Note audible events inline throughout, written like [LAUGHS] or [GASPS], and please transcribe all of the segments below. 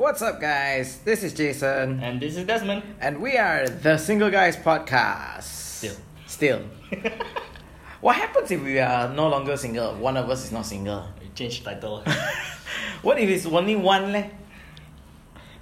What's up, guys? This is Jason, And this is Desmond. and we are the Single Guys Podcast. Still. Still. [LAUGHS] what happens if we are no longer single? One of us is not single. Change title. [LAUGHS] What if it's only one? Leh?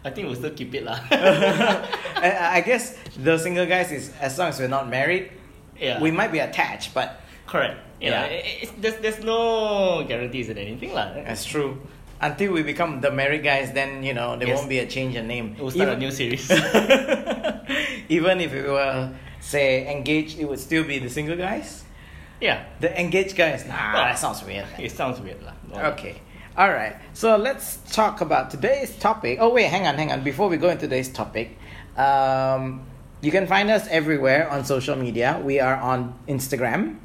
I think we'll still keep it lah. [LAUGHS] I I guess the single guys is as long as we're not married, yeah. we might be attached, but Correct. You know, Yeah. it- it's, there's, there's no guarantees in anything lah. that's true. Until we become the married guys, then you know there Yes. won't be a change in name. We'll start a new series. [LAUGHS] Even if we were say engaged, it would still be the single guys. yeah. The engaged guys. Nah, Well, that sounds weird. It sounds weird lah. No. Okay. All right. So let's talk about today's topic. Oh wait, hang on, hang on. Before we go into today's topic, um, you can find us everywhere on social media. We are on Instagram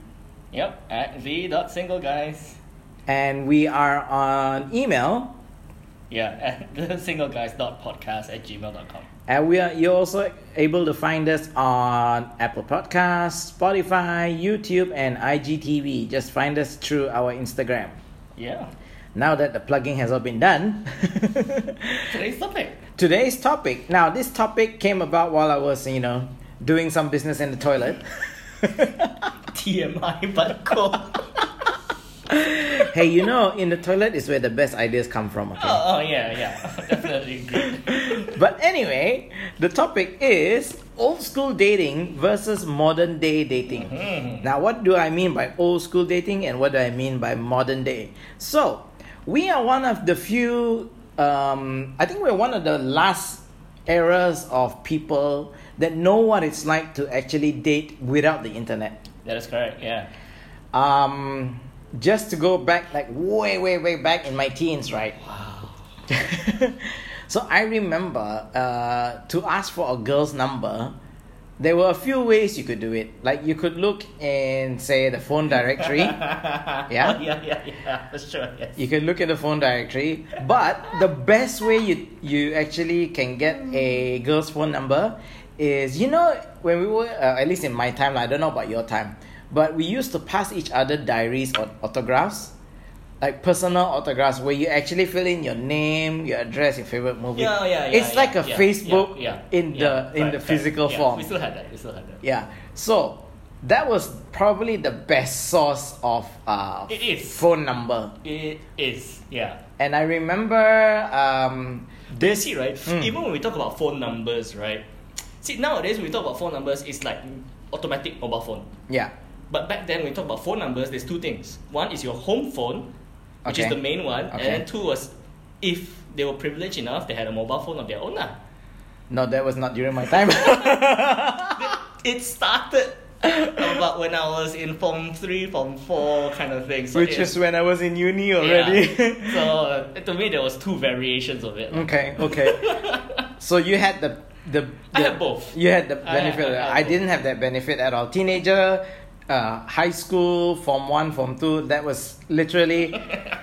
Yep. At the dot single guys. And we are on email. Yeah. At [LAUGHS] the single guys podcast at gmail.com. And we are you're also able to find us on Apple Podcasts, Spotify, YouTube, and IGTV. Just find us through our Instagram. Yeah. Now that the plugging has all been done, [LAUGHS] Today's topic. today's topic. Now, this topic came about while I was, you know, doing some business in the toilet. [LAUGHS] TMI but cool. Hey, you know, in the toilet is where the best ideas come from. Okay. oh, oh yeah, yeah. [LAUGHS] Definitely agree. [LAUGHS] But anyway, the topic is old school dating versus modern day dating. Mhm. Now, what do I mean by old school dating and what do I mean by modern day? So, we are one of the few, um, I think we're one of the last eras of people that know what it's like to actually date without the internet. That is correct, yeah. Um, just to go back, like way, way, way back in my teens, right? Wow. [LAUGHS] so I remember uh, to ask for a girl's number, there were a few ways you could do it. Like you could look in, say, the phone directory. [LAUGHS] yeah? yeah, yeah, yeah. For sure, yes. You can look at the phone directory, but the best way you you actually can get a girl's phone number is you know when we were uh, at least in my time I don't know about your time, but we used to pass each other diaries or autographs, like personal autographs where you actually fill in your name, your address, your favorite movie. Yeah, yeah, yeah. It's yeah, like a yeah, Facebook yeah, in the in the physical Yeah, form. We still had that. We still had that. Yeah. So that was probably the best source of uh, It is. phone number. It is, yeah. And I remember um, you see, right? Mm. Even when we talk about phone numbers, right? See, nowadays when we talk about phone numbers, it's like automatic mobile phone. yeah, But back then, when we talk about phone numbers, there's two things. One is your home phone, which Okay. is the main one, Okay. and then two was if they were privileged enough, they had a mobile phone of their own. lah. no, that was not during my time. [LAUGHS] It started about when I was in Form 3, Form 4 kind of thing. So Which it- is when I was in uni already. Yeah. so uh, to me, there was two variations of it. okay, okay. [LAUGHS] So you had the the, I had both. You had the I had- benefit. I had I, didn't have that benefit at all. Teenager, uh, high school, form one, form two. That was literally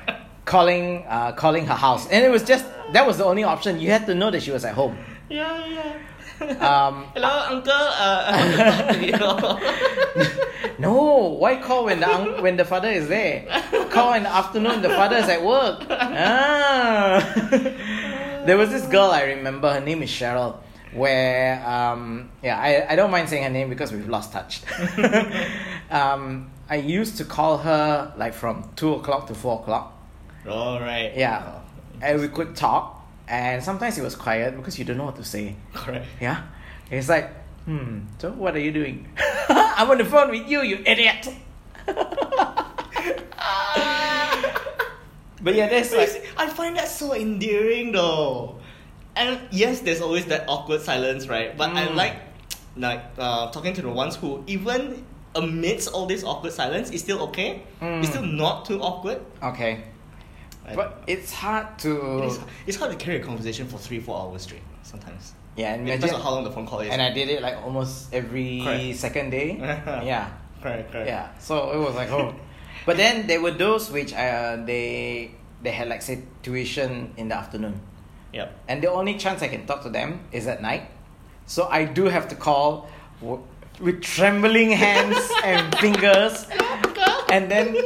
[LAUGHS] calling uh, calling her house, and it was just that was the only option. You had to know that she was at home. Yeah, yeah. Um, [LAUGHS] Hello, uncle. Uh, I want to talk to you. No, why call when the un- when the father is there? Call in the afternoon. The father is at work. Ah. [LAUGHS] there was this girl I remember. Her name is Cheryl. Where um yeah I, I don't mind saying her name because we've lost touch. [LAUGHS] um, I used to call her like from two o'clock to four o'clock. All right. Yeah, and we could talk. And sometimes it was quiet because you don't know what to say. Correct. Yeah. It's like, hmm, so what are you doing? [LAUGHS] I'm on the phone with you, you idiot. [LAUGHS] but yeah, that's like, I find that so endearing though. And yes, there's always that awkward silence, right? But I Mm. like [TSK] like uh, talking to the ones who even amidst all this awkward silence is still okay. Mm. It's still not too awkward. okay. I- But it's hard to. it is, it's hard to carry a conversation for three, four hours straight sometimes. yeah, and imagine. how long the phone call is. And I did it like almost every Correct. second day. [LAUGHS] yeah. correct, correct. Yeah. So it was like, oh. But then there were those which uh, they they had like say tuition in the afternoon. Yep. and the only chance I can talk to them is at night. So I do have to call w- with trembling hands [LAUGHS] and fingers, and then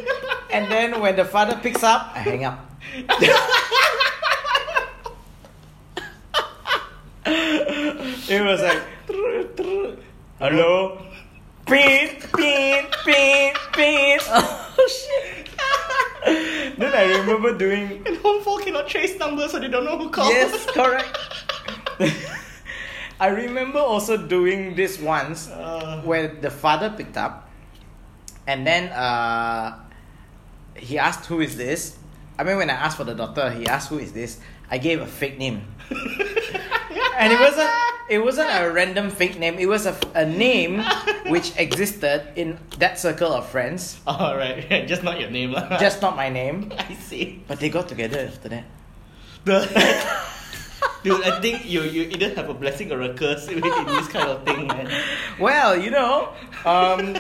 and then when the father picks up, I hang up. [LAUGHS] it was like hello, beep beep beep beep. [LAUGHS] Oh shit! [LAUGHS] then I remember doing [LAUGHS] And home four cannot trace numbers, so they don't know who called. yes, correct. [LAUGHS] I remember also doing this once Uh, where the father picked up and then uh, he asked who is this i mean when i asked for the doctor he asked who is this i gave a fake name and it wasn't it wasn't a random fake name it was a, a name which existed in that circle of friends All right, [LAUGHS] just not your name, lah. just not my name [LAUGHS] I see. but they got together after that [LAUGHS] dude, I think you you either have a blessing or a curse with in this kind of thing, man. well you know um,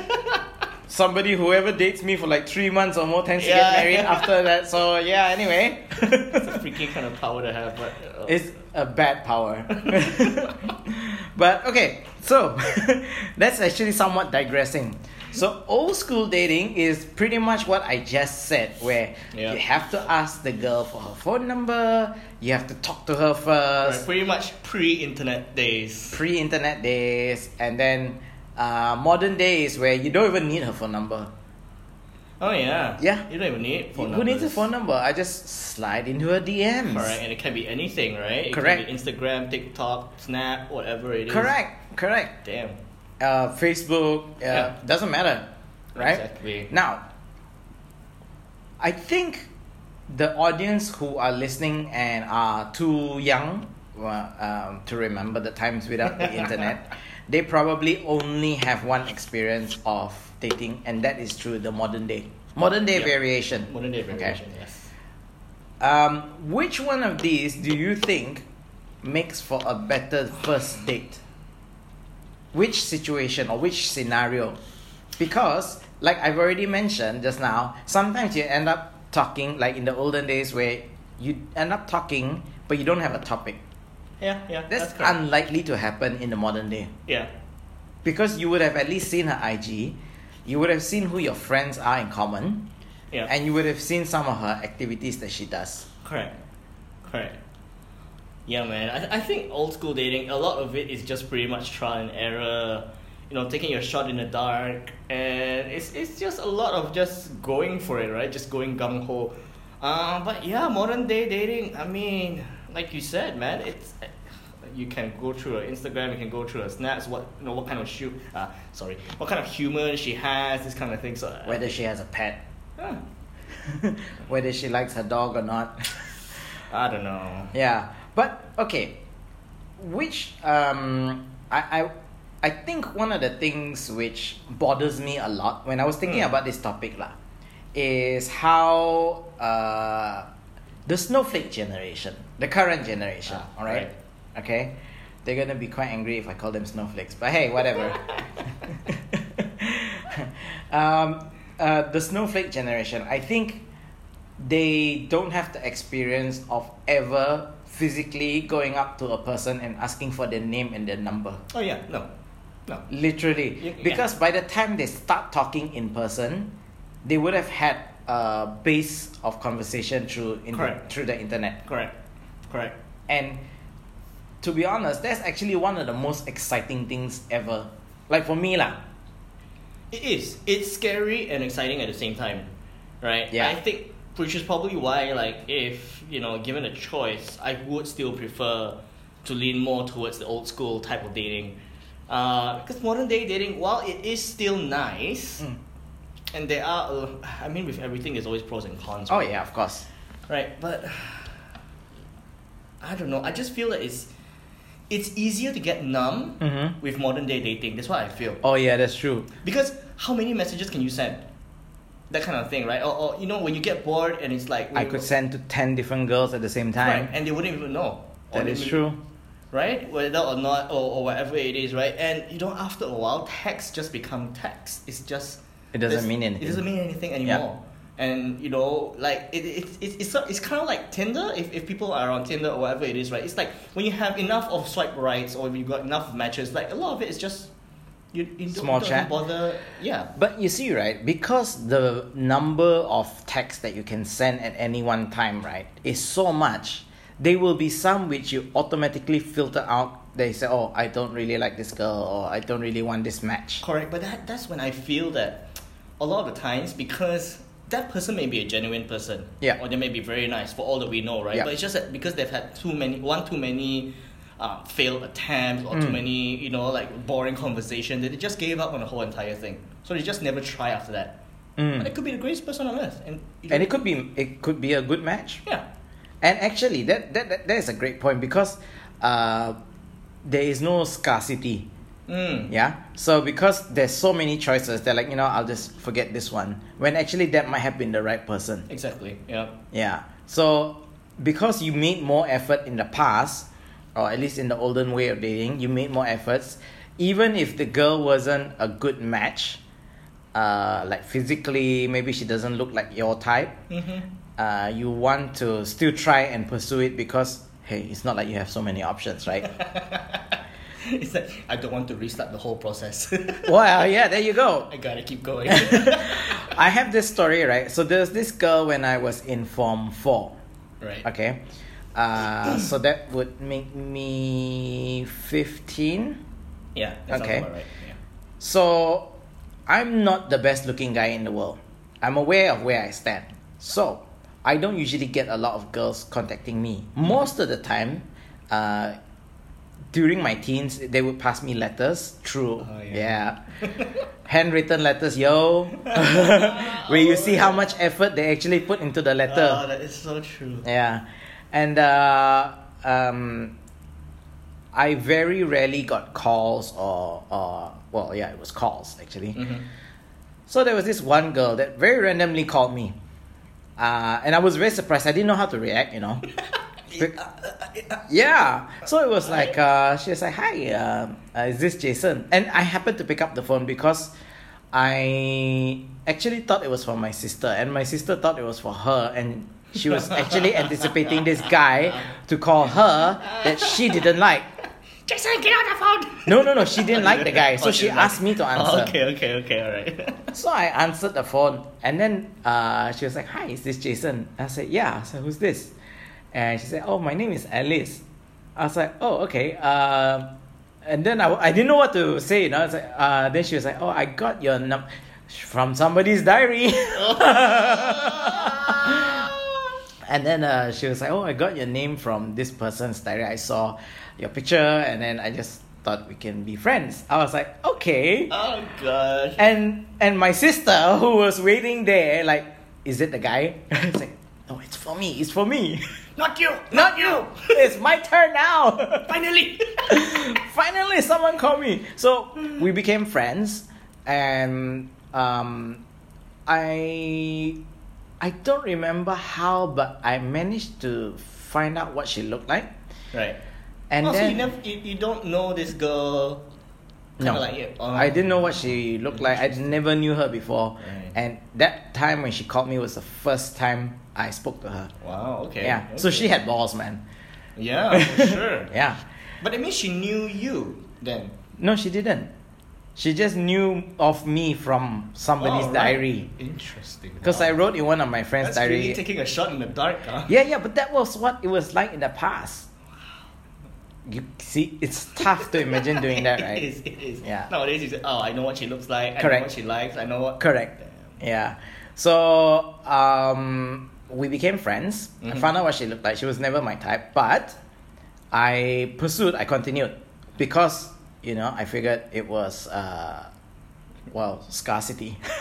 somebody whoever dates me for like three months or more tends to get married after that so yeah anyway It's a freaking kind of power to have, but uh, It's a bad power. [LAUGHS] but okay, so [LAUGHS] that's actually somewhat digressing. So old school dating is pretty much what I just said, where Yeah. you have to ask the girl for her phone number, you have to talk to her right, first, pretty much pre-internet days. pre-internet days, and then uh, modern days where you don't even need her phone number. Oh yeah. Yeah. You don't even need phone Who needs a phone number? I just slide into her DMs. Correct, and it can be anything, right? It Correct. Can be Instagram, TikTok, Snap, whatever it is. Correct, correct. Damn. uh, Facebook, uh, Yeah. doesn't matter, right? Exactly. Now, I think the audience who are listening and are too young well, um, to remember the times without the [LAUGHS] internet, they probably only have one experience of dating, and that is through the modern day, modern day variation. Modern day Okay. variation, yes. Um, which one of these do you think makes for a better first date? Which situation or which scenario? Because, like I've already mentioned just now, sometimes you end up talking, like in the olden days, where you end up talking but you don't have a topic. Yeah, yeah. That's, correct. unlikely to happen in the modern day. yeah. Because you would have at least seen her IG, you would have seen who your friends are in common, Yeah. and you would have seen some of her activities that she does. Correct. Correct. Yeah, man. I, I think old school dating, a lot of it is just pretty much trial and error, you know, taking your shot in the dark. And it's, it's just a lot of just going for it, right? Just going gung ho. Uh, but yeah, modern day dating, I mean, like you said, man, it's. You can go through her Instagram, you can go through her snaps, what you know, what kind of shoot, uh, sorry, what kind of humor she has, this kind of thing. So uh, Whether she has a pet. [LAUGHS] whether she likes her dog or not. [LAUGHS] I don't know. yeah, but okay, which um, I I I think one of the things which bothers me a lot when I was thinking Hmm. about this topic lah, is how uh, the snowflake generation, the current generation, Ah, all right? okay, they're gonna be quite angry if I call them snowflakes, but hey, whatever. [LAUGHS] um, uh, the snowflake generation, I think they don't have the experience of ever physically going up to a person and asking for their name and their number. Oh yeah, no, no. Literally. Yeah. Because by the time they start talking in person, they would have had a base of conversation through in Correct. through the internet. Correct, correct. And to be honest, that's actually one of the most exciting things ever. Like for me lah. It is. It's scary and exciting at the same time, right? Yeah. I think, which is probably why, like, if you know, given a choice, I would still prefer to lean more towards the old school type of dating, uh, because modern day dating, while it is still nice, Mm. And there are, I mean, with everything, there's always pros and cons. Oh yeah, of course. Right, but I don't know. I just feel that it's it's easier to get numb Mm-hmm. with modern day dating. That's what I feel. Oh yeah, that's true. Because how many messages can you send? That kind of thing, right? Or, or you know, when you get bored and it's like I could send to ten different girls at the same time. right, and they wouldn't even know. That is That they is may- true. right? Whether or not, or, or whatever it is, right? And you know, after a while, text just become text. It's just It doesn't there's- mean anything. It doesn't mean anything anymore. And you know, like it, it, it it's it's kind of like Tinder. If, if people are on Tinder or whatever it is, right? It's like when you have enough of swipe rights or you've got enough matches, like a lot of it is just you, you don't, Small chat. bother. Yeah, But you see, right, because the number of texts that you can send at any one time, right, is so much there will be some which you automatically filter out. They say, "Oh, I don't really like this girl," or "I don't really want this match." Correct, but that, that's when I feel that a lot of the times because that person may be a genuine person. Yeah. Or they may be very nice for all that we know, right? Yeah. But it's just that because they've had too many one too many uh, failed attempts or too Mm. many, you know, like boring conversation, that they just gave up on the whole entire thing. So they just never try after that. Mm. But it could be the greatest person on earth. And, you And it could be it could be a good match. Yeah. And actually, that that, that, that is a great point because uh, there is no scarcity. Mm. Yeah. So because there's so many choices, they're like, you know, I'll just forget this one. When actually that might have been the right person. Exactly. Yeah. Yeah. So because you made more effort in the past, or at least in the olden way of dating, you made more efforts. Even if the girl wasn't a good match, uh, like physically, maybe she doesn't look like your type. Mm-hmm. Uh, you want to still try and pursue it because hey, it's not like you have so many options, right? [LAUGHS] [LAUGHS] it's like I don't want to restart the whole process. [LAUGHS] well, yeah, there you go. I gotta keep going. [LAUGHS] I have this story, right? So there's this girl when I was in Form 4. right. Okay. Uh, [CLEARS THROAT] so that would make me 15. Yeah. Okay. right. Yeah. So I'm not the best looking guy in the world. I'm aware of where I stand. So I don't usually get a lot of girls contacting me. Most of the time, uh, during my teens, they would pass me letters through, Oh, yeah, yeah. [LAUGHS] handwritten letters, yo, [LAUGHS] where you see how much effort they actually put into the letter. Oh, that is so true. Yeah, and uh, um, I very rarely got calls or or well, yeah, it was calls actually. Mm-hmm. So there was this one girl that very randomly called me, uh, and I was very surprised. I didn't know how to react, you know. [LAUGHS] Bec- yeah, so it was like uh, she was like, "Hi, um, uh, is this Jason?" And I happened to pick up the phone because I actually thought it was for my sister, and my sister thought it was for her, and she was [LAUGHS] actually anticipating this guy to call her that she didn't like. Jason, get out the phone. No, no, no, she didn't like the guy, so Oh, she like- asked me to Oh, answer. okay, okay, okay, alright. [LAUGHS] So I answered the phone, and then uh, she was like, "Hi, is this Jason?" I said, "Yeah." So who's this? And she said, "Oh, my name is Alice." I was like, "Oh, okay." Um, and then I, I didn't know what to say. You know, I was like, uh, then she was like, "Oh, I got your num from somebody's diary." [LAUGHS] and then uh, she was like, "Oh, I got your name from this person's diary. I saw your picture, and then I just thought we can be friends." I was like, "Okay." oh gosh. And and my sister who was waiting there, like, is it the guy? [LAUGHS] it's like, no, it's for me. It's for me. [LAUGHS] Not you. Not you. [LAUGHS] it's my turn now. [LAUGHS] Finally. [LAUGHS] Finally, someone called me. So we became friends, and um, I I don't remember how, but I managed to find out what she looked like, right. and oh, so then you never you, you don't know this girl. Kind No. like. Oh. I didn't know what she looked like. I never knew her before, Right. and that time when she called me was the first time I spoke to her. Wow. Okay. Yeah. So she had balls, man. Yeah, [LAUGHS] for sure. Yeah. But it means she knew you then. No, she didn't. She just knew of me from somebody's Oh, right. diary. Interesting. Because I wrote in one of my friend's That's diary. really taking a shot in the dark, huh? yeah, yeah, but that was what it was like in the past. You see, it's tough to imagine doing that, [LAUGHS] right? is. It is. Yeah. Nowadays, you say, "Oh, I know what she looks like. Correct. I know what she likes. I know what." Correct. Damn. Yeah. So um, we became friends. I Mhm. found out what she looked like. She was never my type, but I pursued. I continued because you know I figured it was uh, well scarcity. [LAUGHS]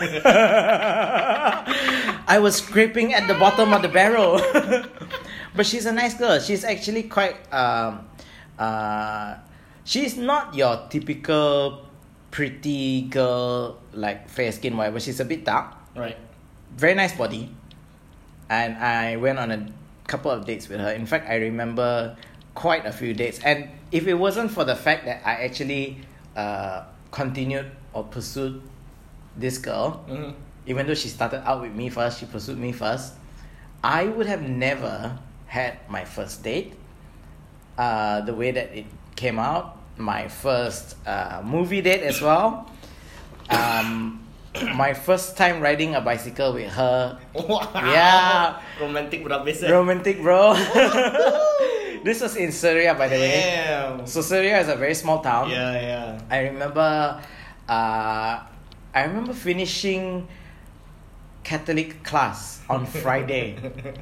I was scraping at the bottom of the barrel, [LAUGHS] but she's a nice girl. She's actually quite. Um, uh, she's not your typical pretty girl like fair skin whatever. She's a bit dark Right. very nice body and i went on a couple of dates with her in fact i remember quite a few dates and if it wasn't for the fact that i actually uh, continued or pursued this girl Mm-hmm. even though she started out with me first she pursued me first i would have never had my first date uh, the way that it came out my first uh, movie date as well um, [COUGHS] my first time riding a bicycle with her. Wow. Yeah. Romantic eh. Romantic, bro. [LAUGHS] this was in Seria, by the way. Damn. So Seria is a very small town. Yeah, yeah. I remember, uh, I remember finishing Catholic class on [LAUGHS] Friday,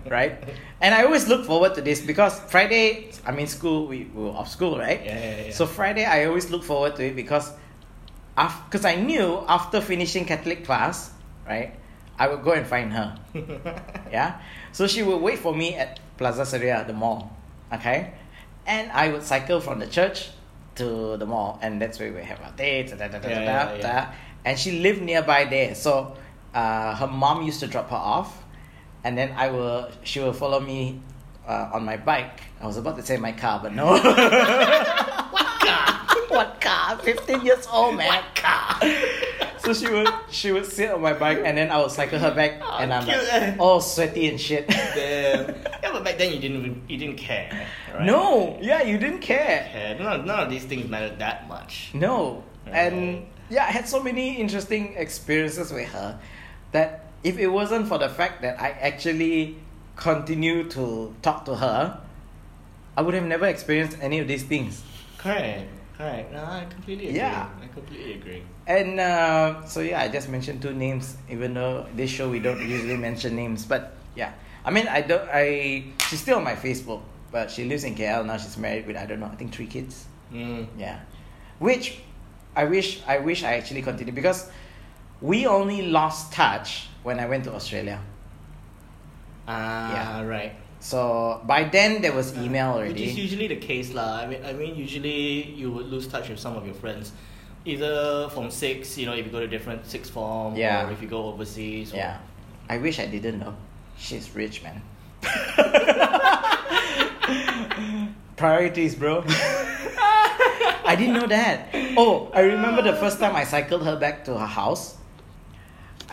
right? And I always look forward to this because Friday, I mean, school we, we were off school, right? Yeah, yeah, yeah. So Friday, I always look forward to it because, because I knew after finishing Catholic class, right, I would go and find her. [LAUGHS] Yeah. So she would wait for me at Plaza Seria, the mall. Okay. And I would cycle from the church to the mall, and that's where we have our dates. Da, da, da, Yeah, da, yeah, da, yeah. da. And she lived nearby there, so uh, her mom used to drop her off, and then I will she will follow me uh, on my bike. I was about to say my car, but no. [LAUGHS] what car? what car? Fifteen years old, man. What car? So she would she would sit on my bike, and then I would cycle her back, Oh, and I'm cute, like, all sweaty and shit. Damn. [LAUGHS] Yeah, but back then you didn't you didn't care. Right? No, yeah, you didn't care. care. None, none of these things mattered that much. No, and yeah, I had so many interesting experiences with her that if it wasn't for the fact that I actually continue to talk to her, I would have never experienced any of these things. Correct. Correct. No, I completely agree. Yeah. I completely agree. And uh, so yeah, I just mentioned two names, even though this show we don't usually mention names. But yeah, I mean, I don't. I she's still on my Facebook, but she lives in KL now. She's married with I don't know, I think three kids. Mm. Yeah, which I wish I wish I actually continued because we only lost touch when I went to Australia. Ah, Yeah. right. So by then there was email already. Which is usually the case lah. I mean, I mean, usually you would lose touch with some of your friends, either from six, you know, if you go to different six form, Yeah. or if you go overseas. or- Yeah, I wish I didn't though. She's rich, man. [LAUGHS] Priorities, bro. [LAUGHS] I didn't know that. Oh, I remember the first time I cycled her back to her house.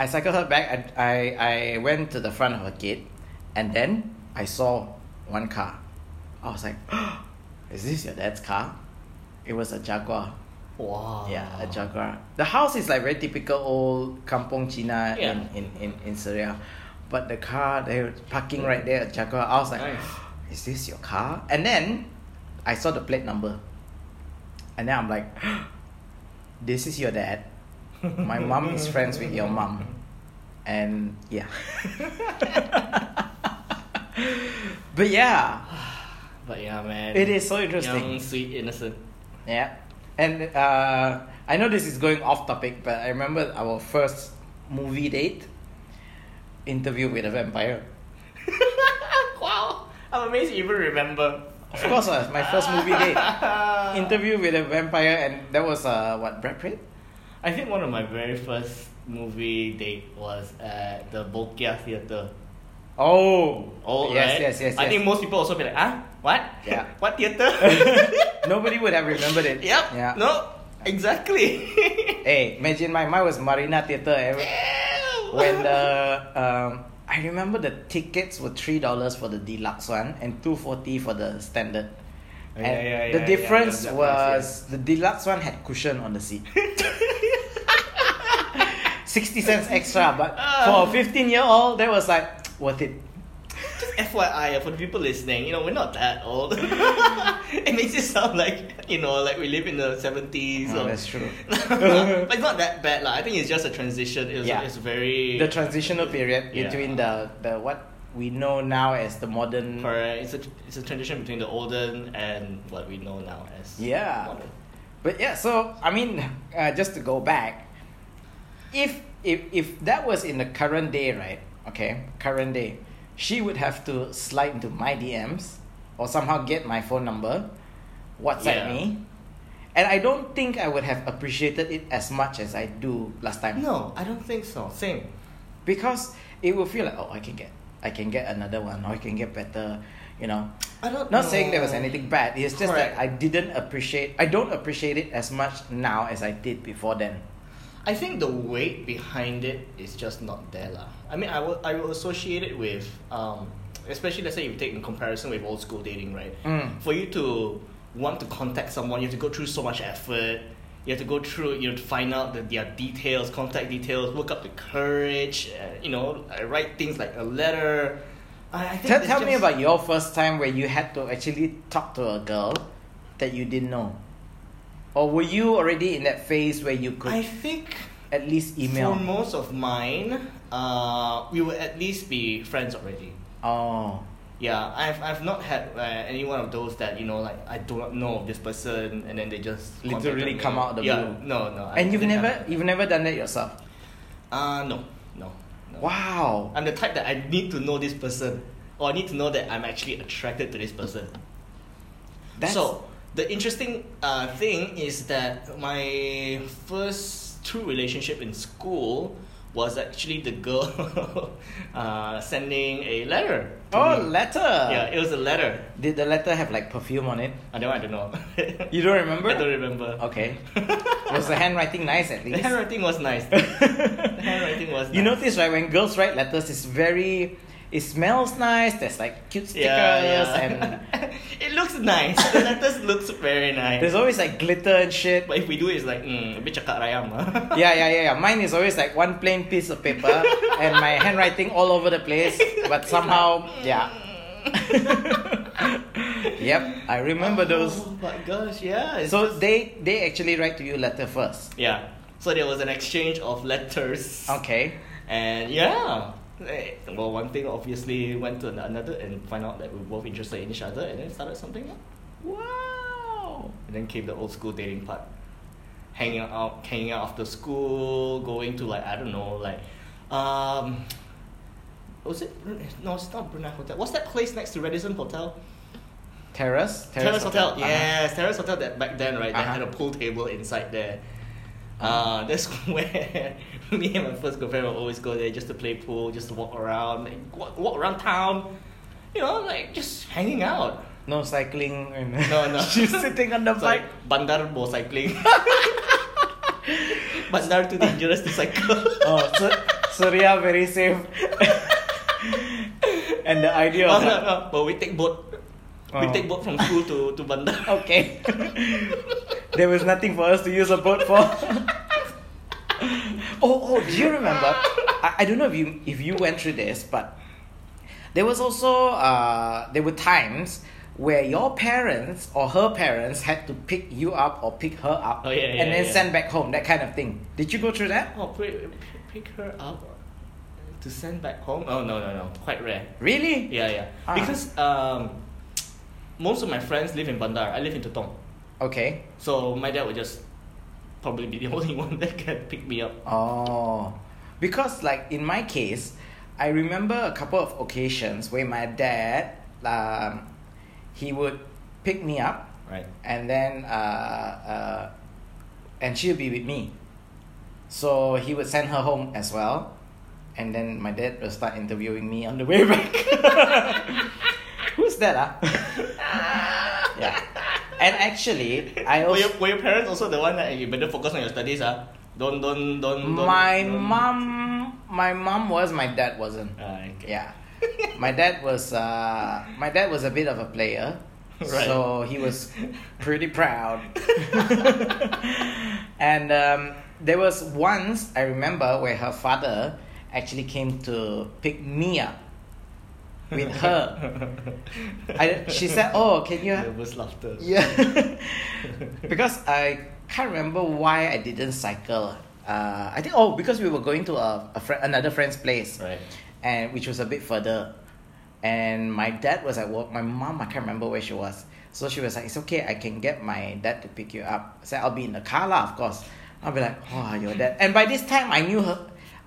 I cycled her back. I, I, I went to the front of her gate, and then I saw one car. I was like, [GASPS] "Is this your dad's car?" It was a Jaguar. Wow. Yeah, a Jaguar. The house is like very typical old Kampong China Yeah. in, in, in, in Seria. But the car, they were parking right there at Jaguar. I was like, Nice. [GASPS] is this your car? And then I saw the plate number. And then I'm like, [GASPS] this is your dad. My mom is friends with your mom. And yeah. [LAUGHS] but yeah, But yeah, man. it is so interesting. Young, sweet, innocent. Yeah. And uh, I know this is going off topic, but I remember our first movie date interview with a vampire. [LAUGHS] wow. I'm amazed you even remember. Of course, uh, my first movie date. [LAUGHS] Interview with a vampire, and that was uh, what, Brad Pitt? I think one of my very first movie date was at the Bokia Theatre. Oh, Oh, yes, right? yes, yes, I think most people also be like, ah, what? Yeah. [LAUGHS] what theatre? [LAUGHS] Nobody would have remembered it. yep. Yeah. No, exactly. [LAUGHS] Hey, imagine my mine was Marina Theatre. eh, When the um, I remember the tickets were three dollars for the deluxe one and two forty for the standard. Yeah, And yeah, yeah, the difference yeah, was the deluxe one had cushion on the seat. 60 cents extra, but for a 15 year old, that was like worth it. Just FYI, for the people listening, you know, we're not that old. [LAUGHS] it makes it sound like, you know, like we live in the 70s. Oh, or... that's true. [LAUGHS] but it's not that bad. lah. I think it's just a transition. It was, Yeah. it's very. The transitional period Yeah. between the, the what we know now as the modern. Correct. It's a, it's a transition between the olden and what we know now as Yeah. modern. But yeah, so I mean, uh, just to go back, if if if that was in the current day, right? Okay, current day, she would have to slide into my DMs or somehow get my phone number, WhatsApp Yeah. me, and I don't think I would have appreciated it as much as I do last time. No, I don't think so. Same. because it will feel like oh, I can get, I can get another one, or I can get better, you know. I don't Not saying there was anything bad. It's just Correct. that I didn't appreciate. I don't appreciate it as much now as I did before then. I think the weight behind it is just not there lah. I mean, I will I will associate it with um, especially let's say you take in comparison with old school dating, right? Mm. For you to want to contact someone, you have to go through so much effort. you have to go through, you have to find out the, their details, contact details, work up the courage, uh, you know, uh, write things like a letter. I, I think Tell, tell me about your first time where you had to actually talk to a girl that you didn't know. Or were you already in that phase where you could I think at least email? for most of mine, uh, we will at least be friends already. oh. Yeah, I've, I've not had uh, any one of those that you know like I do not know of this person and then they just Literally come out of the yeah, blue. No, no. I And you've never have- you've never done that yourself. Uh no, no, no. Wow. I'm the type that I need to know this person, or I need to know that I'm actually attracted to this person. That's So the interesting uh, thing is that my first true relationship in school was actually the girl [LAUGHS] uh, sending a letter. Oh, me. letter. Yeah, it was a letter. Did the letter have like perfume on it? I don't, I don't know. [LAUGHS] You don't remember? I don't remember. Okay. [LAUGHS] Was the handwriting nice at least? The handwriting was nice. The handwriting was You notice right when girls write letters, it's very. It smells nice. There's like cute stickers yeah, and [LAUGHS] it looks nice. The letters [LAUGHS] looks very nice. there's always like glitter and shit. But if we do it's like, mm, a bit cakap rayam. ah. [LAUGHS] Yeah, yeah, yeah, yeah. Mine is always like one plain piece of paper and my handwriting all over the place. But somehow, yeah. yep, I remember those. Oh my gosh, yeah. So just- they they actually write to you letter first. yeah. So there was an exchange of letters. Okay. And yeah. Eh, Well, one thing obviously went to another and find out that we were both interested in each other and then started something up. Wow. And then came the old school dating part. Hanging out, hanging out after school, going to like I don't know, like, um, was it? No, it's not Brunei Hotel. What's that place next to Radisson Hotel? Terrace. Terrace, Hotel. Uh-huh. Yes, Terrace Hotel. That back then, right? They Uh-huh. had a pool table inside there. Uh, [LAUGHS] that's where [LAUGHS] me and my first girlfriend would always go there just to play pool, just to walk around, like, walk, walk around town. You know, like just hanging out. No cycling. And No, no. [LAUGHS] She's sitting on the It's bike. bandar bo cycling. bandar too dangerous to cycle. Oh, so, Seria very safe. and the idea of no, no. But we take boat. We Oh. take boat from school to, to bandar. okay, there was nothing for us to use a boat for. Oh, oh, do you remember? I, I don't know if you if you went through this, but there was also uh, there were times where your parents or her parents had to pick you up or pick her up Oh, yeah, yeah, and then yeah. send back home that kind of thing did you go through that Oh, pick, pick her up to send back home? Oh, no, no, no. Quite rare. really Yeah, yeah. Ah. Because um, most of my friends live in Bandar. I live in Tutong. okay So my dad would just probably be the [LAUGHS] only one that can pick me up. Oh, because like in my case, I remember a couple of occasions where my dad, um, he would pick me up Right. and then uh, uh, and she'll be with me. So he would send her home as well, and then my dad will start interviewing me on the way back. [LAUGHS] Who's that? Ah, [LAUGHS] yeah. And actually, I Were your, were your parents also the one that you better focus on your studies? Ah, don't don't don't. don't my don't- mom my mom was my dad wasn't Ah, okay. yeah my dad was uh my dad was a bit of a player [LAUGHS] Right. so he was pretty proud [LAUGHS] and um, there was once i remember where her father actually came to pick me up with her I, she said oh can you [LAUGHS] Nervous laughter. [LAUGHS] yeah. because I can't remember why I didn't cycle. Uh, I think oh because we were going to a, a friend, another friend's place, Right. and which was a bit further. And my dad was at work. My mom I can't remember where she was. So she was like, "It's okay. I can get my dad to pick you up." I said, "I'll be in the car lah, of course." I'll be like, "Oh, your dad." And by this time, I knew her.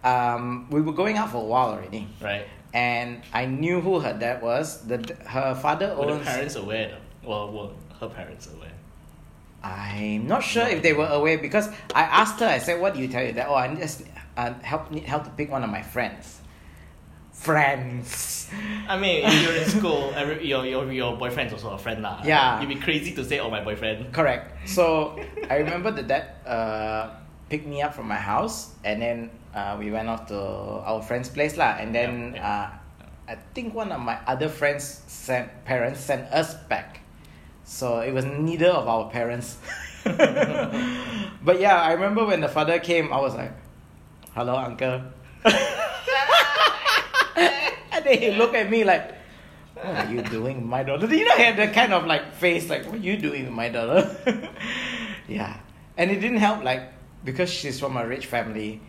Um, we were going out for a while already, Right. And I knew who her dad was. The her father owns. Were the parents aware though? Well, were her parents aware? I'm not sure if they were aware because I asked her. I said, "What do you tell you that?" Oh, I just uh, help need help to pick one of my friends. Friends. I mean, if you're in school, every, your, your, your boyfriend's also a friend lah. Yeah. You'd be crazy to say, oh, my boyfriend. Correct. So I remember that dad uh, picked me up from my house, and then uh, we went off to our friend's place lah. And then Yeah, yeah. Uh, I think one of my other friends' sent parents sent us back. So it was neither of our parents. [LAUGHS] but yeah, I remember when the father came, I was like, "Hello, uncle." [LAUGHS] and then he looked at me like, "What are you doing, with my daughter?" You know, he had that kind of like face, like, "What are you doing, with my daughter?" [LAUGHS] yeah, and it didn't help, like, because she's from a rich family.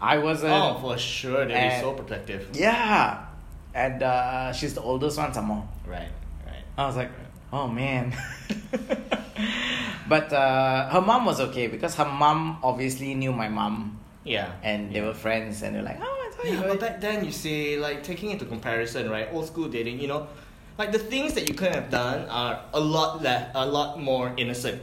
I wasn't. Oh, for sure, they'd be so protective. Yeah, and uh, she's the oldest one, some. Right, right. I was like, oh man. [LAUGHS] but uh, her mom was okay because her mom obviously knew my mom Yeah. and they were friends and they're like, oh, I thought you Yeah, were. but back then you see, like taking into comparison, right? Old school dating, you know, like the things that you could have done are a lot less, a lot more innocent,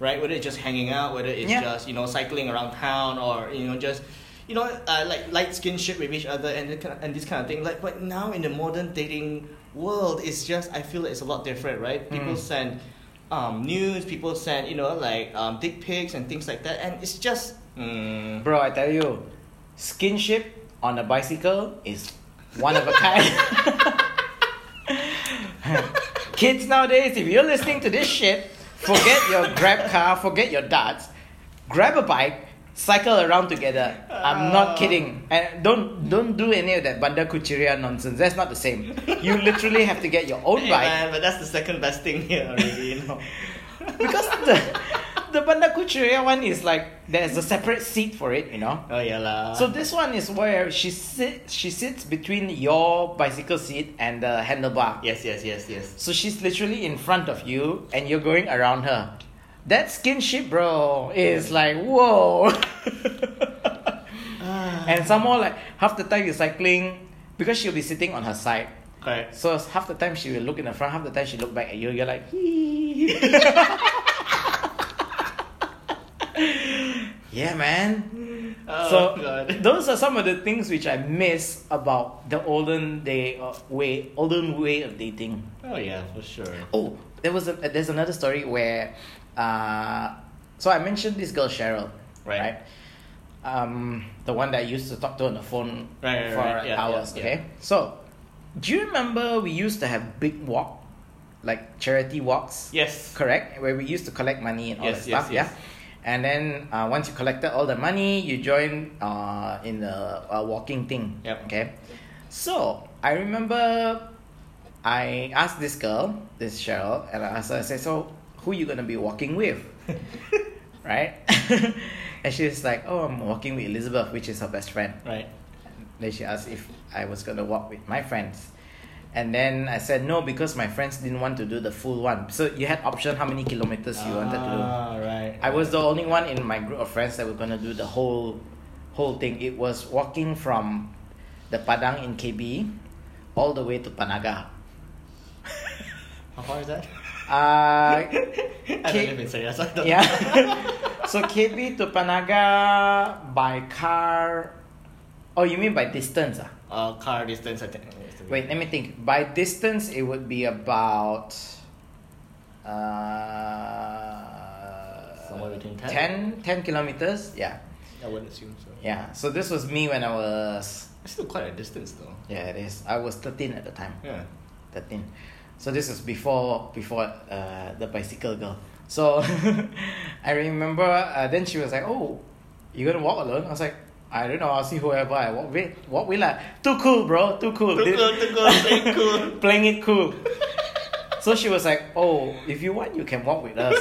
right? Whether it's just hanging out, whether it's Yeah. just you know cycling around town, or you know just you know uh, like light skinship with each other and the kind of, and this kind of thing. Like, but now in the modern dating world, it's just I feel it's a lot different, right? People Mm. send um, news, people send you know like um, dick pics and things like that, and it's just. Mm, Bro, I tell you, skinship on a bicycle is one of a kind. [LAUGHS] [LAUGHS] Kids nowadays, if you're listening to this shit, forget your grab car, forget your darts, grab a bike, cycle around together. I'm not Uh. kidding. And don't don't do any of that banda kuchiria nonsense. That's not the same. You [LAUGHS] literally have to get your own Hey, bike man, but that's the second best thing here already, you know. [LAUGHS] because the the banda kuchiria one is like there's a separate seat for it, you know. Oh yeah lah. So this one is where she sit she sits between your bicycle seat and the handlebar. Yes, yes, yes, yes. So she's literally in front of you and you're going around her. That skinship, bro, is like whoa. [LAUGHS] [LAUGHS] and some more like half the time you're cycling because she'll be sitting on her side. Correct. So half the time she will look in the front, half the time she look back at you. You're like, "Hee." [LAUGHS] yeah, man. Oh, so God. [LAUGHS] those are some of the things which I miss about the olden day uh, way, olden way of dating. Oh yeah, for sure. Oh, there was a there's another story where, uh, so I mentioned this girl Cheryl, Right. right? Um, the one that I used to talk to on the phone Right, right, for right. Yeah, hours. yeah, okay, so do you remember we used to have big walk, like charity walks? Yes. Correct, where we used to collect money and all Yes, that yes, stuff. yes. Yeah. And then uh, once you collected all the money, you join uh, in the uh, walking thing. Yep. Okay. So I remember I asked this girl, this Cheryl, and I asked her, I said, So who you gonna be walking with? [LAUGHS] right? [LAUGHS] and she's like, Oh, I'm walking with Elizabeth, which is her best friend. Right. Then she asked if I was gonna walk with my friends. And then I said no because my friends didn't want to do the full one. So you had option how many kilometers you wanted to do. Ah, right. I was the only one in my group of friends that were gonna do the whole whole thing. It was walking from the Padang in KB all the way to Panaga. How far is that? [LAUGHS] Uh, [LAUGHS] I K- don't live in Seria, so I don't yeah. [LAUGHS] so KB to Panaga by car. Oh, you mean by distance? Ah? Uh, car distance, I think. Wait, let me think. By distance, it would be about. Uh, Somewhere between 10? 10, 10 kilometers. Yeah. I would assume so. Yeah. So this was me when I was. It's still quite a distance though. Yeah, it is. I was 13 at the time. Yeah. 13. So this is before before uh, the bicycle girl. So [LAUGHS] I remember uh, then she was like, "Oh, you're gonna walk alone?" I was like, "I don't know. I'll see whoever I walk with. Walk with lah. Too cool, bro. Too cool. Too cool, too cool, playing [LAUGHS] cool. playing it cool." so she was like, "Oh, if you want, you can walk with us."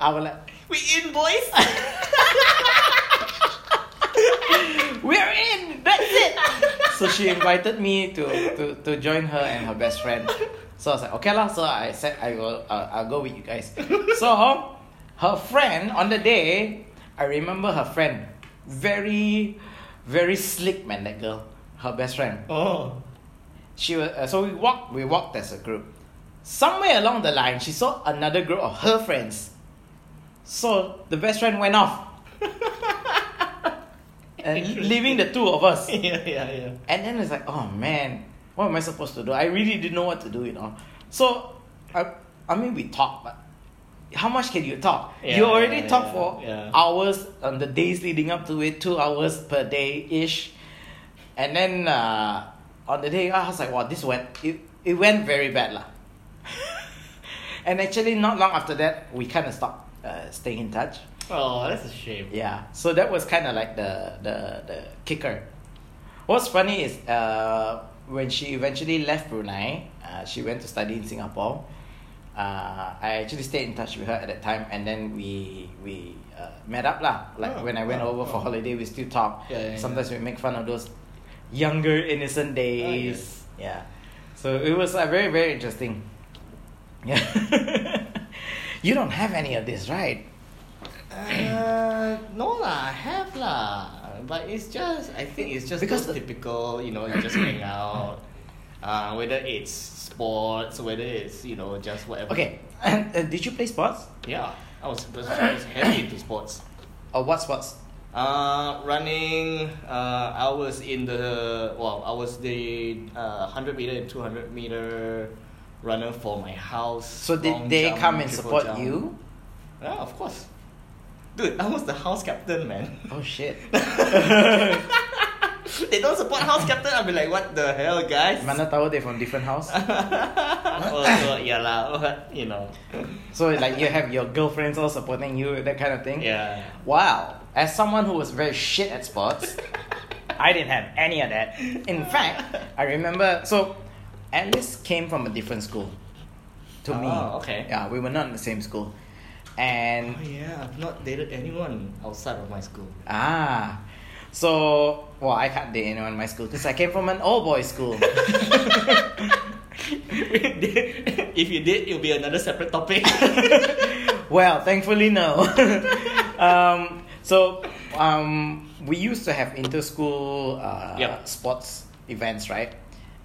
I was like, We in, boys. [LAUGHS] "We're in. That's it." so she invited me to, to, to join her and her best friend. So I was like, okay lah. So I said I will uh, I'll go with you guys. So her friend on the day, I remember her friend, very, very slick man. That girl, her best friend. oh. She was uh, so we walked we walked as a group. Somewhere along the line, she saw another group of her friends. So the best friend went off. [LAUGHS] and leaving the two of us. [LAUGHS] yeah, yeah, yeah. And then it's like, oh man, what am I supposed to do? I really didn't know what to do, you know. So, I, I mean, we talked, but how much can you talk? Yeah, you already yeah, talk yeah, for hours on the days leading up to it, two hours per day ish. And then uh, on the day, I was like, wow, this went, it, it went very bad. lah. [LAUGHS] and actually, not long after that, we kind of stopped uh, staying in touch. Oh, that's a shame. Yeah, so that was kind of like the, the the kicker. What's funny is uh, when she eventually left Brunei, uh, she went to study in Singapore. Uh, I actually stayed in touch with her at that time, and then we we uh, met up lah. Like Oh, when I went oh, over for oh. holiday, we still talk. Yeah, yeah, yeah. Sometimes we make fun of those younger innocent days. Yeah, so it was uh, very very interesting. Yeah, [LAUGHS] you don't have any of this, right? Uh, no lah, I have lah. But it's just, I think it's just Because typical, you know, you just hang out. Uh, whether it's sports, whether it's, you know, just whatever. Okay, [CLEARS THROAT] and uh, did you play sports? Yeah, I was, I was heavy into sports. Or [CLEARS THROAT] what sports? Uh, running. Uh, I was in the well. I was the uh, hundred meter and two hundred meter runner for my house. So did they jump, come and support jump. you? Yeah, of course. Dude, I was the house captain, man. Oh shit. [LAUGHS] they don't support house captain. I'll be like, what the hell, guys? Mana tahu they from different house. [LAUGHS] oh, so, yeah lah. What you know? So like you have your girlfriends all supporting you, that kind of thing. Yeah. Wow. As someone who was very shit at sports, [LAUGHS] I didn't have any of that. In fact, I remember so Alice came from a different school to me. Oh, okay. Yeah, we were not in the same school. And Oh yeah, I've not dated anyone outside of my school. Ah, so well, I can't date anyone in my school because I came from an all boys school. [LAUGHS] if you did, it'll be another separate topic. [LAUGHS] well, thankfully, no. [LAUGHS] um, so um, we used to have inter-school uh, Yep. sports events, right?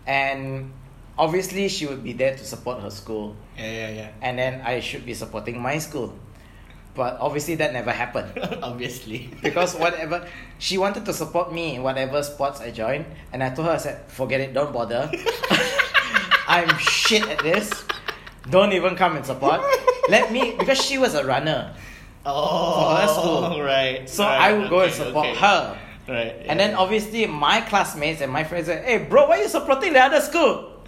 And obviously, she would be there to support her school, yeah, yeah, and then I should be supporting my school. But obviously, that never happened. [LAUGHS] Obviously. [LAUGHS] because whatever she wanted to support me in whatever sports I joined, and I told her I said, forget it, don't bother. [LAUGHS] I'm shit at this. Don't even come and support. Let me because she was a runner, Oh, For her oh, school. right. so right, I would go and support okay. her. Right. And then obviously my classmates and my friends said, "Hey, bro, why you supporting the other school?"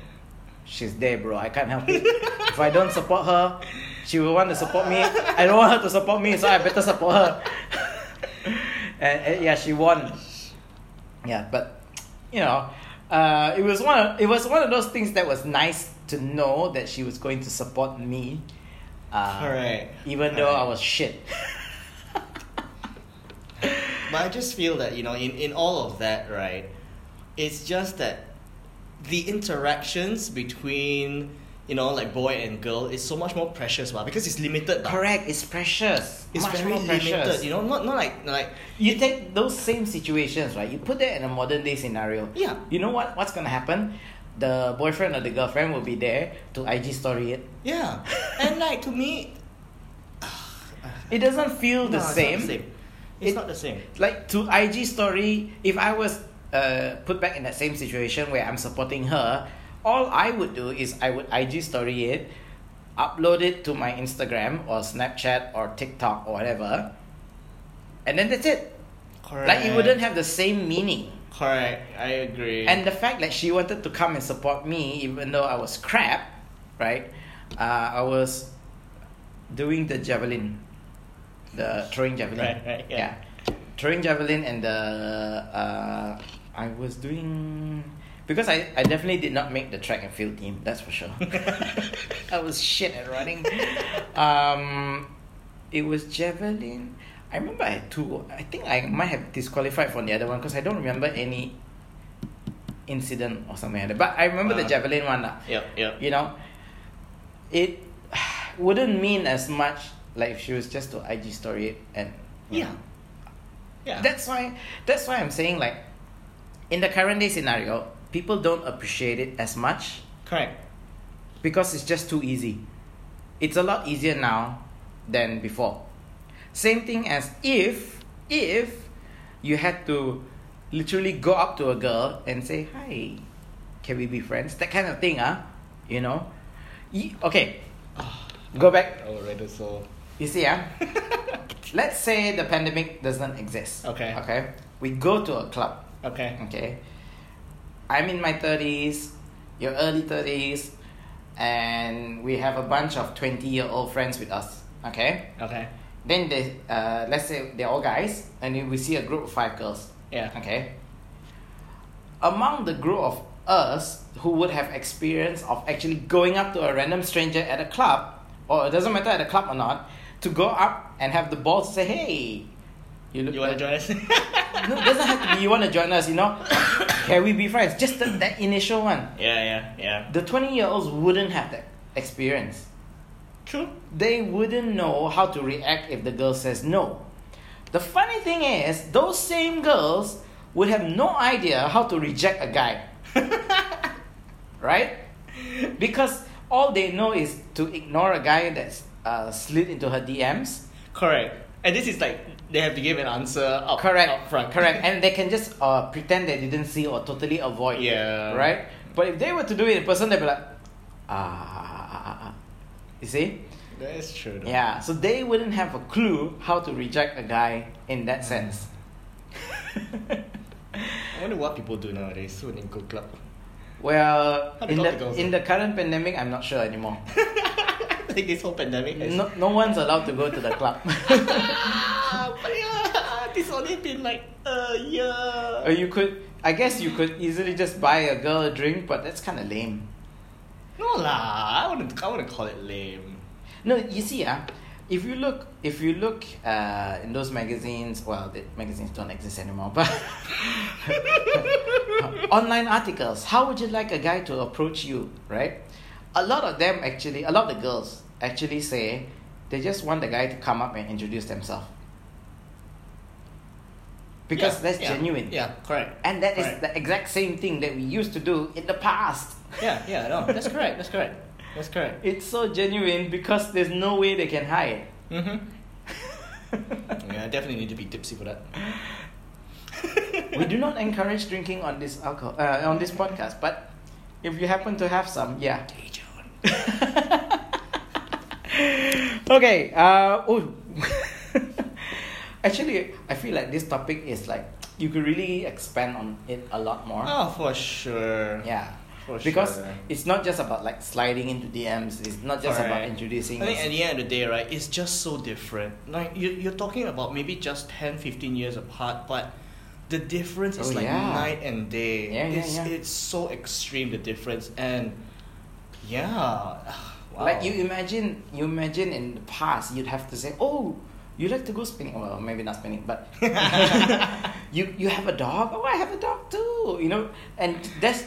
She's there, bro. I can't help it. if I don't support her, she will want to support me. I don't want her to support me, so I better support her. [LAUGHS] and, and yeah, she won. Yeah, but you know, uh, it was one. Of, it was one of those things that was nice to know that she was going to support me. Uh, Correct. Even though I was shit. [LAUGHS] But I just feel that, you know, in, in all of that, right, it's just that the interactions between, you know, like boy and girl is so much more precious, bah, because it's limited. Correct. It's precious. It's Much very more limited, precious. you know, not, not like, like, You take those same situations, right? You put that in a modern day scenario. Yeah. You know what? What's gonna happen? The boyfriend or the girlfriend will be there to IG story it. yeah. [LAUGHS] and like, to me, [SIGHS] It doesn't feel the no, it's not same. the same. It's It- not the same. Like to IG story, if I was uh, put back in that same situation where I'm supporting her, all I would do is I would IG story it, upload it to my Instagram or Snapchat or TikTok or whatever, and then that's it. Correct. Like it wouldn't have the same meaning. Correct. I agree. And the fact that she wanted to come and support me, even though I was crap, right? Uh, I was doing the javelin, the throwing javelin. Right, right, yeah. Throwing javelin and the uh, I was doing because I, I definitely did not make the track and field team. That's for sure. [LAUGHS] I was shit at running. Um, it was javelin. I remember I had two. I think I might have disqualified from the other one because I don't remember any incident or something like that. But I remember the Uh. javelin one. yeah, yep. You know, it wouldn't mean as much like if she was just to IG story it and Yeah. know. Yeah. That's why that's why I'm saying like in the current day scenario, people don't appreciate it as much correct. because it's just too easy. It's a lot easier now than before. Same thing as if if you had to literally go up to a girl and say, "Hi, can we be friends?" That kind of thing, ah, you know. Y- okay, go back. Already. So. You see, ah, [LAUGHS] let's say the pandemic doesn't exist. Okay. Okay. We go to a club. Okay. Okay. I'm in my 30s, you're early 30s, and we have a bunch of 20 year old friends with us. Okay. Okay. then they uh, let's say they're all guys, and then we see a group of five girls. Yeah. Okay. Among the group of us who would have experience of actually going up to a random stranger at a club, or it doesn't matter at a club or not, to go up and have the balls to say, "Hey, you look." You want to join us? [LAUGHS] no, it doesn't have to be you want to join us. You know, can we be friends? Just the, that initial one. yeah, yeah, yeah. The twenty-year-olds wouldn't have that experience. True. They wouldn't know how to react if the girl says no. The funny thing is, those same girls would have no idea how to reject a guy. [LAUGHS] right? Because all they know is to ignore a guy that's uh, slid into her DMs. Correct. And this is like they have to give an answer up, Correct. up front. Correct. [LAUGHS] And they can just uh, pretend they didn't see or totally avoid. Yeah. Right? But if they were to do it in person, they'd be like, ah, ah, ah, ah. You see? That is true. Though. Yeah, so they wouldn't have a clue how to reject a guy in that sense. [LAUGHS] [LAUGHS] I wonder what people do nowadays when they go club. well, in to the in the current pandemic, I'm not sure anymore. like this whole pandemic has. No, no one's allowed to go to the club. Only been like a year. or you could, I guess, you could easily just buy a girl a drink, but that's kind of lame. No lah, I wouldn't. I wouldn't call it lame. No, you see, ah, if you look, if you look uh, in those magazines, well, the magazines don't exist anymore, but [LAUGHS] online articles. How would you like a guy to approach you, right? A lot of them actually, a lot of the girls actually say they just want the guy to come up and introduce themselves because Yeah, that's yeah, genuine. Yeah, correct. And that is Correct. the exact same thing that we used to do in the past. Yeah, yeah, no, that's correct. That's correct. That's correct. [LAUGHS] It's so genuine because there's no way they can hide. Mm-hmm. [LAUGHS] Yeah, I definitely need to be tipsy for that. we do not encourage drinking on this alcohol uh, on this podcast, but if you happen to have some, yeah. [LAUGHS] Okay. Uh, oh. Actually, I feel like this topic is like [TSK] you could really expand on it a lot more. Oh, for sure. Yeah. For Because sure. it's not just about like sliding into DMs. It's not just about introducing. I think at the end of the day, right, it's just so different. Like you, you're talking about maybe just 10, 15 years apart, but the difference is Oh, like yeah. night and day. Yeah, yeah, it's, yeah. it's so extreme the difference, and yeah, [SIGHS] wow. Like you imagine, you imagine in the past, you'd have to say, "Oh, you like to go spinning." Well, maybe not spinning, but [LAUGHS] [LAUGHS] you you have a dog. Oh, I have a dog too. You know, and that's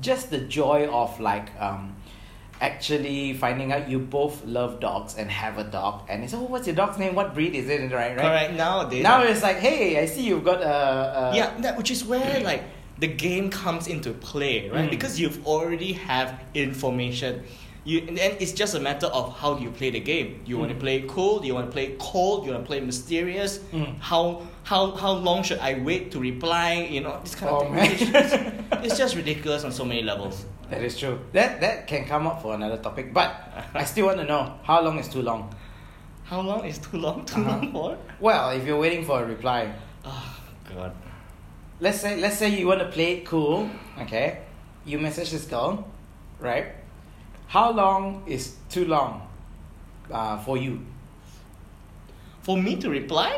just the joy of like um, actually finding out you both love dogs and have a dog. And it's oh, what's your dog's name? What breed is it? Right, right. correct nowadays. Now it's like, hey, I see you've got a, a yeah, that which is where like the game comes into play, right? Mm. Because you've already have information. You and then it's just a matter of how do you play the game. You want to Mm. play cool? Do you want to play cold? You want to play mysterious? Mm. How how how long should I wait to reply? You know this kind Oh, of thing. It's, just, [LAUGHS] it's just ridiculous on so many levels. That is true. That that can come up for another topic, but [LAUGHS] I still want to know how long is too long. How long is too long? Too Uh-huh. long for? Well, if you're waiting for a reply, Oh God. let's say let's say you want to play it cool, okay? You message this girl, right? How long is too long uh, for you? For me to reply,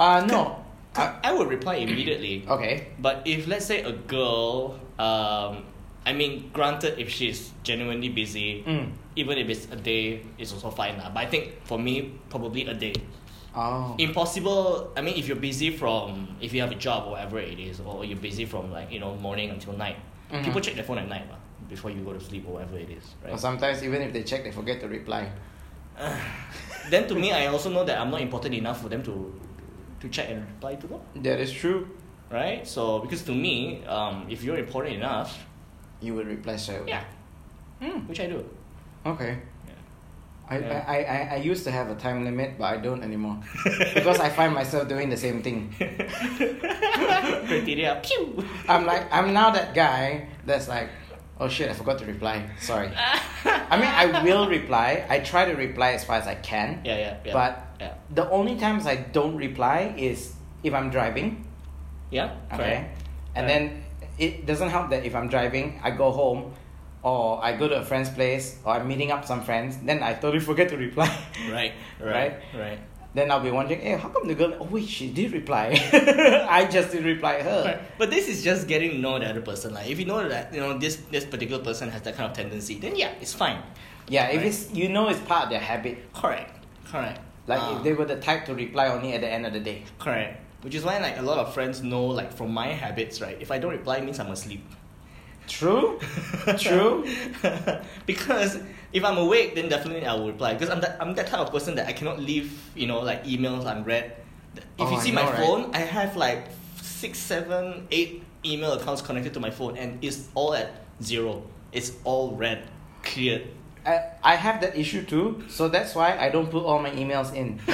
Uh, no. Uh, I would reply immediately. okay. But if let's say a girl, um, I mean, granted, if she's genuinely busy, Mm. even if it's a day, it's also fine. lah. But I think for me, probably a day. Oh. Impossible. I mean, if you're busy from, if you have a job or whatever it is, or you're busy from like you know morning until night, Mhm. people check their phone at night lah, before you go to sleep or whatever it is, Or right? sometimes even if they check, they forget to reply. [SIGHS] then to me, I also know that I'm not important enough for them to to check and reply to them, That is true. right? So because to me, um, if you're important enough, You would reply straight away. yeah, Hmm. which I do. Okay. I, Yeah. I, I, I used to have a time limit, but I don't anymore. [LAUGHS] because I find myself doing the same thing. [LAUGHS] Criteria. Pew. I'm like, I'm now that guy that's like, oh shit, I forgot to reply. Sorry. [LAUGHS] I mean, I will reply. I try to reply as far as I can. Yeah, yeah, yeah. But yeah, the only times I don't reply is if I'm driving. yeah. Okay. correct. And Correct. then it doesn't help that if I'm driving, I go home or I go to a friend's place or I'm meeting up some friends, then I totally forget to reply. Right, [LAUGHS] Right? right, right. Then I'll be wondering, hey, how come the girl? Oh wait, she did reply. [LAUGHS] I just didn't reply her. Right. But this is just getting to know the other person. Like if you know that you know this this particular person has that kind of tendency, then yeah, it's fine. Yeah, if it's you know it's part of their habit. Correct. Correct. Like Ah. if they were the type to reply only at the end of the day. Correct. Which is why like a lot of friends know like from my habits, right? If I don't reply it means I'm asleep. True. True. [LAUGHS] because if I'm awake then definitely I will reply. Because I'm that I'm that type of person that I cannot leave, you know, like emails unread. If Oh, you see know, my right? phone, I have like six, seven, eight email accounts connected to my phone and it's all at zero. It's all read, cleared. I, I have that issue too, so that's why I don't put all my emails in. [LAUGHS]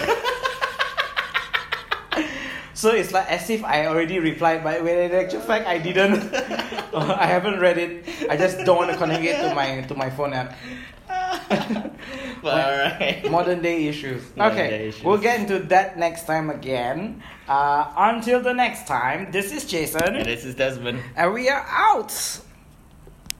so it's like as if I already replied, but when in actual fact I didn't. [LAUGHS] I haven't read it. I just don't want to connect it to my to my phone app. [LAUGHS] But alright. [LAUGHS] Modern day issues. Modern okay, day issues. we'll get into that next time again. Uh, until the next time, this is Jason, And this is Desmond. and we are out.